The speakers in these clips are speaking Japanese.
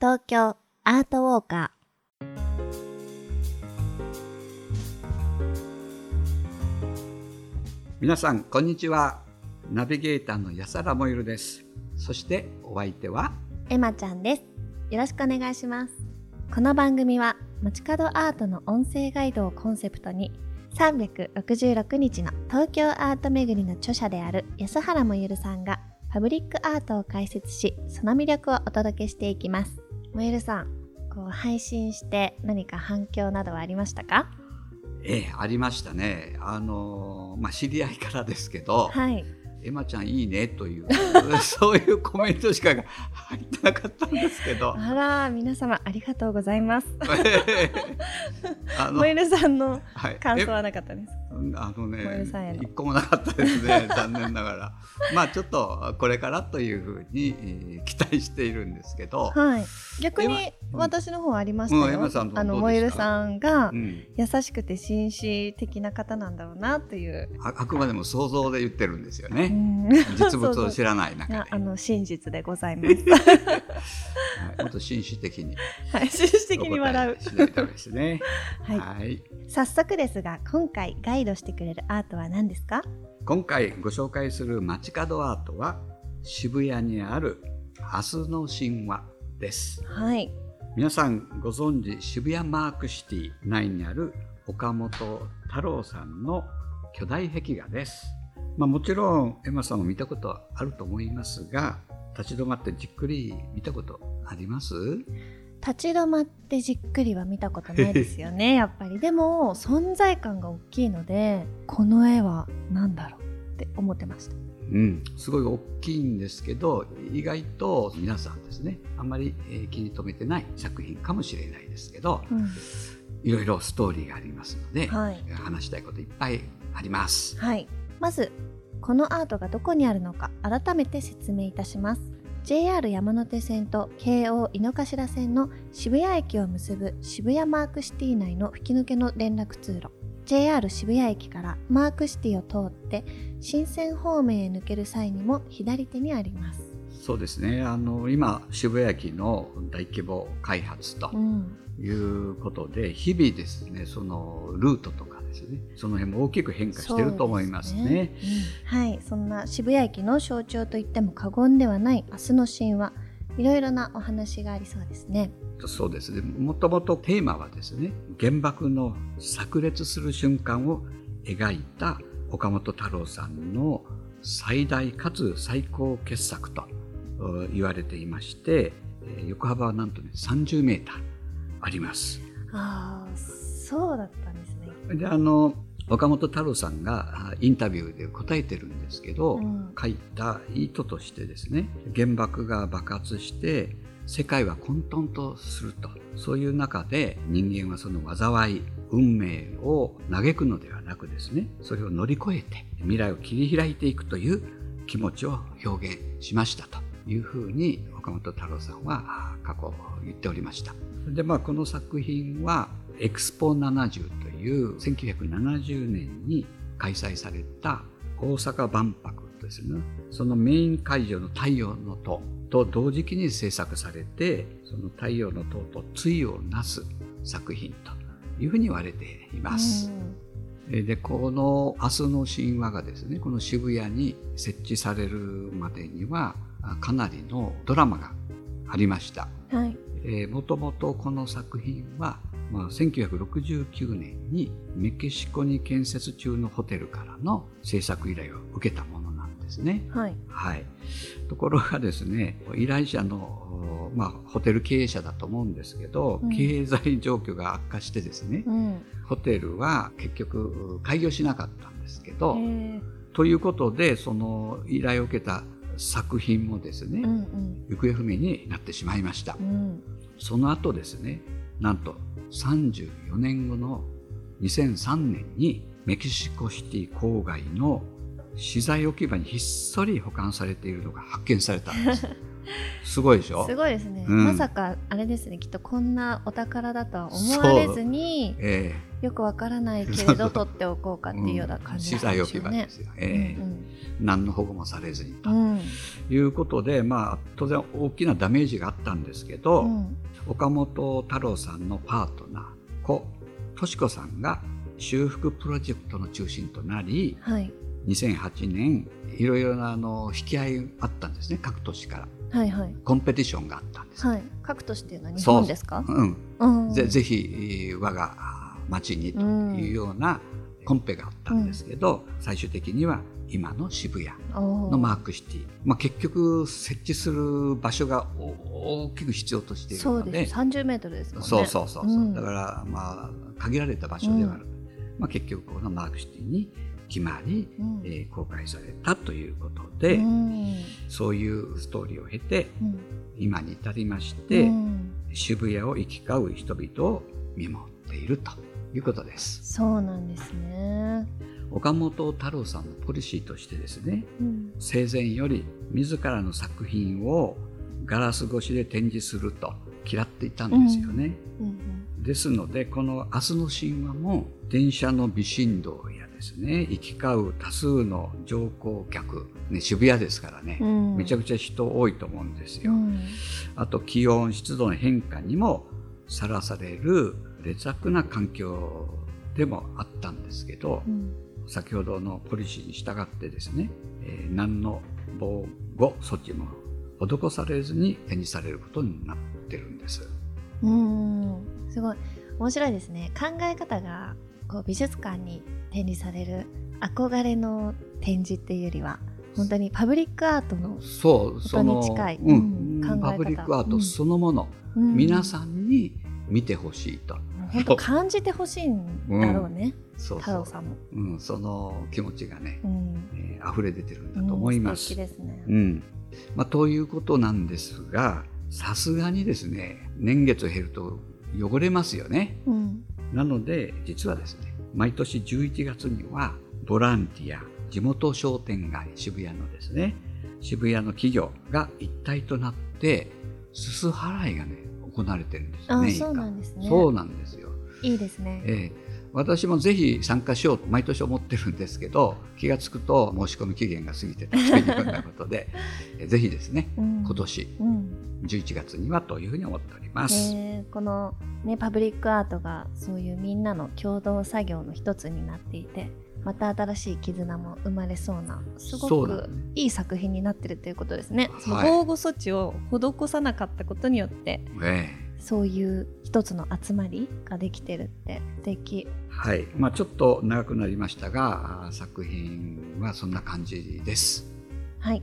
東京アートウォーカ皆さんこんにちは。ナビゲーターの安原もゆるです。そしてお相手は？ーエマちゃんです。よろしくお願いします。この番組は街角アートの音声ガイドをコンセプトに366日の東京アート巡りの著者である安原もゆるさんがパブリックアートを解説しその魅力をお届けしていきますもゆるさんこう配信して何か反響などはありましたか？ええありましたね。あのまあ知り合いからですけど、はい。エマちゃんいいねという そういうコメントしか入ってなかったんですけど。あら皆様ありがとうございます。あもゆるさんのはい。感想はなかったですあの小ね一個もなかったですね 残念ながら。まあちょっとこれからというふうにえー期待しているんですけど、はい。逆に私の方はありましたうんエよ、マさんのあのどうでしたもゆるさんがうん、優しくて紳士的な方なんだろうなっていう、ああくまでも想像で言ってるんですよね、うん。実物を知らないい中で。や あの真実でございます。はい、もっと紳士的に。はい紳士的に笑う。お答えしないとダメですね。はい。はい。早速ですが今回ガイドしてくれるアートは何ですか？今回ご紹介する街角アートは渋谷にある明日の神話です。はい。皆さんご存知渋谷マークシティ内にある岡本太郎さんの巨大壁画です、まあ、もちろんエマさんも見たことあると思いますが立ち止まってじっくり見たことあります？立ち止まってじっくりは見たことないですよね やっぱり。でも存在感が大きいのでこの絵は何だろうって思ってました。うん、すごい大きいんですけど意外と皆さんですねあんまりえー気に留めてない作品かもしれないですけどうん。いろいろストーリーがありますので、はい。話したいこといっぱいあります。はい、まずこのアートがどこにあるのか改めて説明いたします JR 山手線と京王井の頭線の渋谷駅を結ぶ渋谷マークシティ内の吹き抜けの連絡通路。JR 渋谷駅からマークシティを通って新線方面へ抜ける際にも左手にあります、そうですね。あの今渋谷駅の大規模開発とうん、いうことで日々ですねそのルートとかですね。その辺も大きく変化してると思いますね。ね。うん。はい。そんな渋谷駅の象徴といっても過言ではない明日の神話いろいろなお話がありそうですね。そうです。ねもともとテーマはですね原爆の炸裂する瞬間を描いた岡本太郎さんの最大かつ最高傑作とう言われていましてえー横幅はなんとね30メーターあります。ああそうだったんであの岡本太郎さんがあインタビューで答えてるんですけど、うん。書いた意図としてですね原爆が爆発して世界は混沌とすると。そういう中で人間はその災い運命を嘆くのではなくですねそれを乗り越えて未来を切り開いていくという気持ちを表現しましたというふうに岡本太郎さんはあ過去言っておりました。でまあこの作品はエクスポ70という1970年に開催された大阪万博ですねそのメイン会場の太陽の塔と同時期に制作されてその太陽の塔と対をなす作品というふうに言われています。えでこの「明日の神話」がですねこの渋谷に設置されるまでにはあかなりのドラマがありました。うんはい。えーもともとこの作品は、まあ、1969年にメキシコに建設中のホテルからの制作依頼を受けたものなんですね。はい。はい、ところがですね依頼者の、まあ、ホテル経営者だと思うんですけど、うん経済状況が悪化してですね、うん。ホテルは結局開業しなかったんですけど、ということでその依頼を受けた作品もですね、うんうん行方不明になってしまいました。うん。その後ですね、なんと34年後の2003年にメキシコシティ郊外の資材置き場にひっそり保管されているのが発見されたんです。すごいでしょ？すごいですね、うん。まさかあれですねきっとこんなお宝だとは思われずにえよくわからないけれど取っておこうかっていうような感じ資材置き場ね ですよ、ええ。何の保護もされずにと。うん。うんいうことで、まあ、当然大きなダメージがあったんですけど、うん。岡本太郎さんのパートナー故敏子さんが修復プロジェクトの中心となりはい。2008年いろいろなあの引き合いあったんですね各都市からはいはい。コンペティションがあったんです、はい。各都市っていうのは日本ですか？うん。うん。ぜぜひ我が町にというようなコンペがあったんですけど、最終的には今の渋谷ののマークシティ、まあ、結局設置する場所がお大きく必要としているそうのでです30メートルですもんね。そうそうそうそう、うん。だからまあ限られた場所ではある、まあ、結局このマークシティに決まり、うん。えー公開されたということで、うん。そういうストーリーを経てうん。今に至りまして、うん。渋谷を行き交う人々を見守っているということです。そうなんですね、岡本太郎さんのポリシーとしてですねうん。生前より自らの作品をガラス越しで展示すると嫌っていたんですよね、うん。ですのでこの「明日の神話」も電車の微振動やですね。行き交う多数の乗降客、ね、渋谷ですからね、うん。めちゃくちゃ人多いと思うんですよ、うん。あと気温湿度の変化にもさらされる劣悪な環境でもあったんですけど、うん。先ほどのポリシーに従ってですね、えー何の防護措置も施されずに展示されることになってるんです。うん。すごい。面白いですね。考え方がこう美術館に展示される憧れの展示っていうよりは本当にパブリックアートの、そう、その、に近いうん。うん考え方。パブリックアートそのもの、うん。皆さんに見てほしいと。本当感じてほしいんだろうね、そうそう。太郎さんも、うん、その気持ちがね、うん、えー溢れ出てるんだと思います。素敵ですね、うん。まあ、ということなんですがさすがにですね年月減ると汚れますよね。うんなので実はですね毎年11月にはボランティア地元商店街渋谷のですね渋谷の企業が一体となってすす払いがね行われてるんですよね。あそうなんですねそうなんですよ。いいですね、ええ私もぜひ参加しようと毎年思ってるんですけど気がつくと申し込み期限が過ぎてたというようなことでえ ぜひですねうん。今年うん。11月にはというふうに思っております。えーこの、ね、パブリックアートがそういうみんなの共同作業の一つになっていてまた新しい絆も生まれそうなすごくいい作品になってるということですね。そのはい防護措置を施さなかったことによってええそういう一つの集まりができてるって素敵。はいまあ、ちょっと長くなりましたが作品はそんな感じです。はい。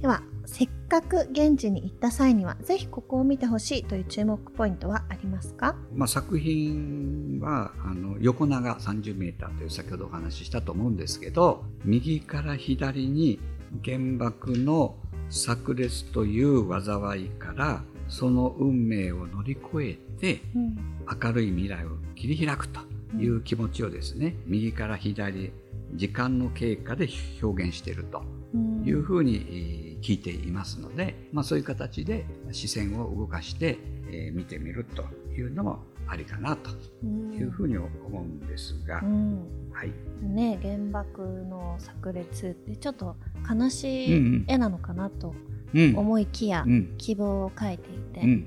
では、せっかく現地に行った際には、ぜひここを見てほしいという注目ポイントはありますか？まあ、作品はあの横長 30m という先ほどお話ししたと思うんですけど右から左に原爆の炸裂という災いからその運命を乗り越えてうん。明るい未来を切り開くという気持ちをですね、右から左時間の経過で表現しているとうんいうふうにえー聞いていますので、まあ、そういう形で視線を動かして、えー見てみるというのもありかなというふうに思うんですが、うん。はい、ね原爆の炸裂ってちょっと悲しい絵なのかなとうん思いきや、うん希望を書いていて、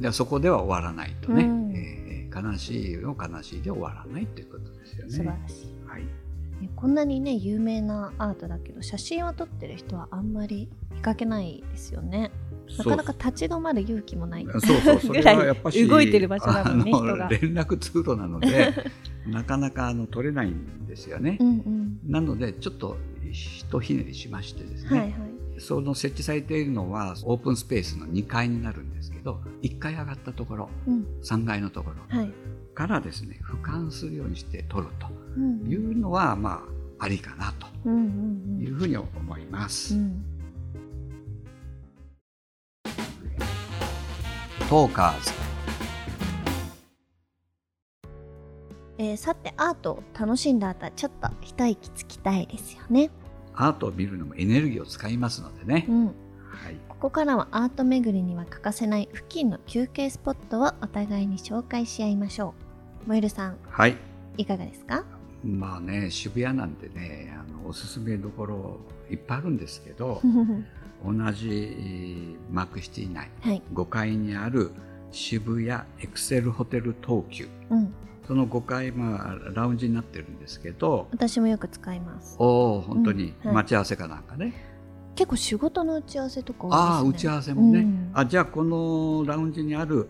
でそこでは終わらないとね、うんえー悲しいの悲しいで終わらないということですよね。素晴らしい。はいねこんなにね有名なアートだけど写真を撮ってる人はあんまり見かけないですよね。なかなか立ち止まる勇気もない。そうそうそれはやっぱし 動いてる場所だもんね人が連絡通路なので なかなかあの取れないんですよね。うんうん。なのでちょっとひとひねりしましてですね、はいはい。その設置されているのはオープンスペースの2階になるんですけど1階上がったところうん3階のところはい。からですね俯瞰するようにして撮るうんというのはまあありかなとうんうんいうふうに思います。うんうん。トーカーズえーさてアートを楽しんだ後はちょっと一息つきたいですよね。アートを見るのもエネルギーを使いますのでね。う、ん。ははい、ここからはアート巡りには欠かせない付近の休憩スポットをお互いに紹介し合いましょう。モエルさんはい、いかがですか？まあね渋谷なんてねあのおすすめどころいっぱいあるんですけど 同じえーマークシティ内はい。5階にある渋谷エクセルホテル東急。うんその5階、まあ、ラウンジになってるんですけど。私もよく使います。おお本当に。うん。はい。待ち合わせかなんかね、結構仕事の打ち合わせとか多いですね。ああ打ち合わせもね、うん。あじゃあこのラウンジにある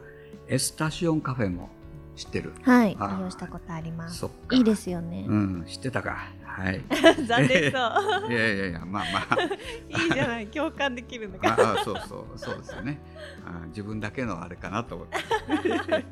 エスタシオンカフェも知ってる。はい利用したことあります。そっか。いいですよね、うん知ってたか。はい。残念そう。いやいやいやまあまあ。いいじゃない共感できるのああそうそうそうですよね。あ自分だけのあれかなと思って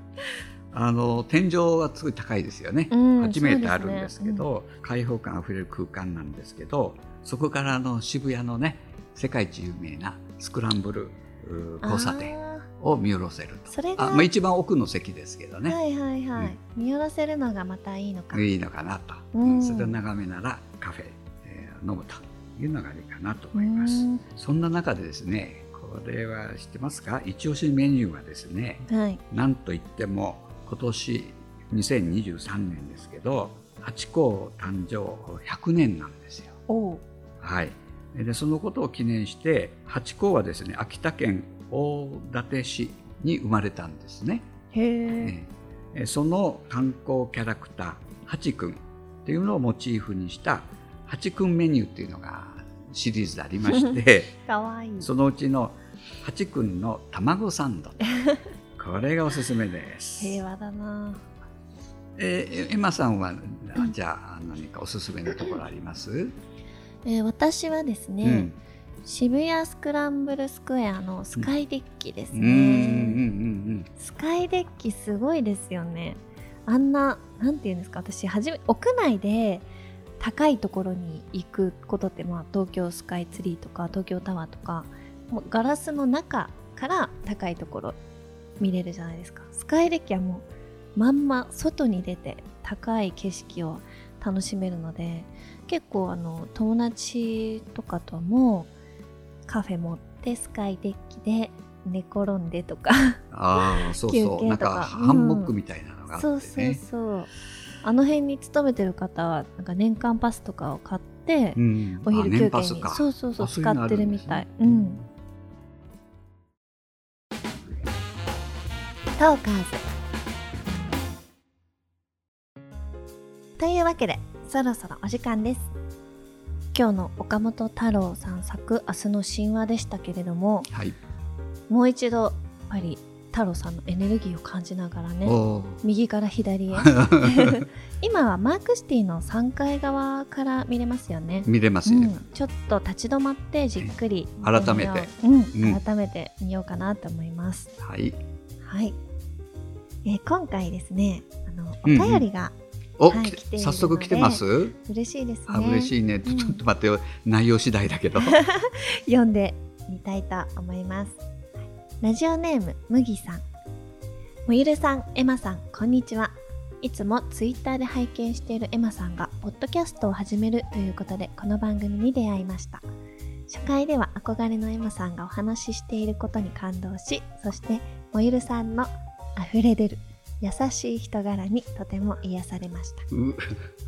あの天井はすごい高いですよね、うん8メートルあるんですけそうど開放感あふれる空間なんですけどそこからあの渋谷のね世界一有名なスクランブルう交差点あを見下ろせるーそれがあ、まあ、一番奥の席ですけどね、はいはいはい、見下ろせるのがまたいいのか、いいのかなと、うん。それを眺めならカフェ、えー飲むというのがいいかなとう思います。ん。そんな中でですねこれは知ってますか？一押しメニューはですねはい。なんといっても今年2023年ですけど八甲誕生100年なんですよ。はい、でそのことを記念して八甲はですね秋田県大館市に生まれたんですね。へえ。ええ。その観光キャラクター八くんっていうのをモチーフにした八くんメニューっていうのがシリーズでありまして そのうちの八くんの卵サンド これがおすすめです。平和だな。えーエマさんはじゃあ何かおすすめのところあります、えー私はですね、うん。渋谷スクランブルスクエアのスカイデッキですね、スカイデッキすごいですよね。あんななんていうんですか？私初め屋内で高いところに行くことって、まあ、東京スカイツリーとか東京タワーとかもうガラスの中から高いところ見れるじゃないですか。スカイデッキはもうまんま外に出て高い景色を楽しめるので結構あの友達とかともカフェ持ってスカイデッキで寝転んでとかああそう休そう。なん憩とか。かハンモックみたいなのがあってそうね、そうそうあの辺に勤めてる方はなんか年間パスとかを買って、うん。お昼休憩に。そうそうそう使ってあるみたい、うんトーカーズ。というわけでそろそろお時間です。今日の岡本太郎さん作「明日の神話」でしたけれどもはい、もう一度やっぱり太郎さんのエネルギーを感じながらね右から左へ。今はマークシティの3階側から見れますよね、見れますよ、うん、ちょっと立ち止まってじっくり見改めて。うん。改めて見ようかなと思います。はい。はい、えー今回ですねあのおうんうん。便りがお、はいき来ているので早速来てます？嬉しいですね。あ嬉しいね、うん。ちょっと待ってよ。内容次第だけど。読んでみたいと思います。ラジオネーム麦さん。もゆるさんエマさんこんにちは。いつもツイッターで拝見しているエマさんがポッドキャストを始めるということでこの番組に出会いました。初回では憧れのエマさんがお話ししていることに感動しそしてもゆるさんの溢れ出る優しい人柄にとても癒されました。う。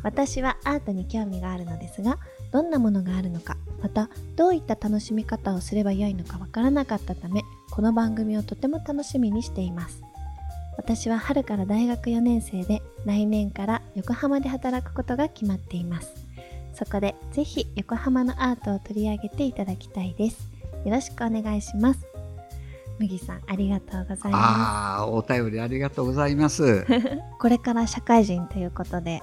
私はアートに興味があるのですがどんなものがあるのかまたどういった楽しみ方をすればよいのかわからなかったためこの番組をとても楽しみにしています。私は春から大学4年生で来年から横浜で働くことが決まっています。そこでぜひ横浜のアートを取り上げていただきたいです。よろしくお願いします麦さんありがとうございまああお便りありがとうございます。す これから社会人ということで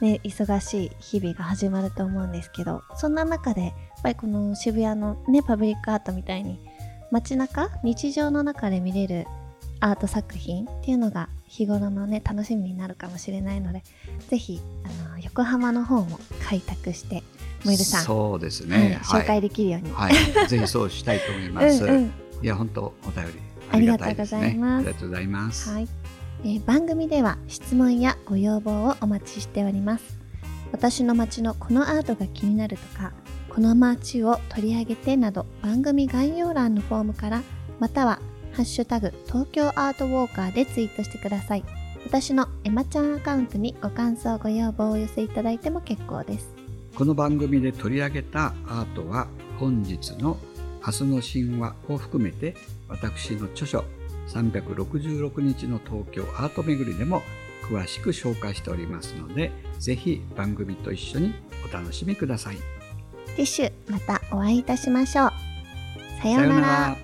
ね、忙しい日々が始まると思うんですけどそんな中でやっぱりこの渋谷のねパブリックアートみたいに街中日常の中で見れるアート作品っていうのが日頃のね楽しみになるかもしれないのでぜひあの横浜の方も開拓してモイルさん、そうですはい。ね紹介できるように、はい、はい、ぜひそうしたいと思います。うんうんいや本当お便りありがたいですね。ありがとうございます。はい、えー番組では質問やご要望をお待ちしております私の街のこのアートが気になるとかここの街を取り上げてなど番組概要欄のフォームからまたはハッシュタグ東京アートウォーカーでツイートしてください。私のエマちゃんアカウントにご感想ご要望をお寄せいただいても結構です。この番組で取り上げたアートは本日の明日の神話を含めて私の著書366日の東京アート巡りでも詳しく紹介しておりますのでぜひ番組と一緒にお楽しみください。次週またお会いいたしましょう。さようなら。